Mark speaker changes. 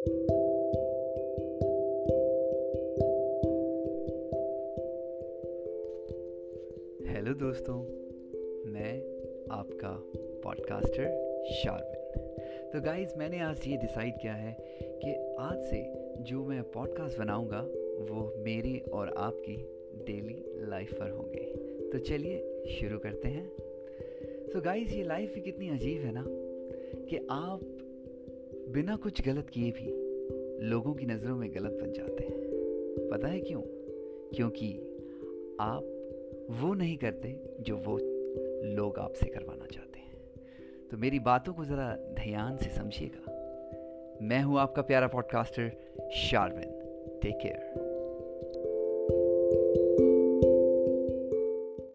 Speaker 1: Hello दोस्तों। मैं आपका पॉडकास्टर शार्विन। तो गाइज़ मैंने आज ये डिसाइड किया है कि आज से जो मैं पॉडकास्ट बनाऊँगा, वो मेरी और आपकी डेली लाइफ पर होंगे। तो चलिए शुरू करते हैं। तो गाइज़ ये लाइफ भी कितनी अजीब है ना कि आप बिना कुछ गलत किए भी लोगों की नज़रों में गलत बन जाते हैं। पता है क्यों? क्योंकि आप वो नहीं करते जो वो लोग आपसे करवाना चाहते हैं। तो मेरी बातों को ज़रा ध्यान से समझिएगा। मैं हूँ आपका प्यारा पॉडकास्टर शारविन टेक केयर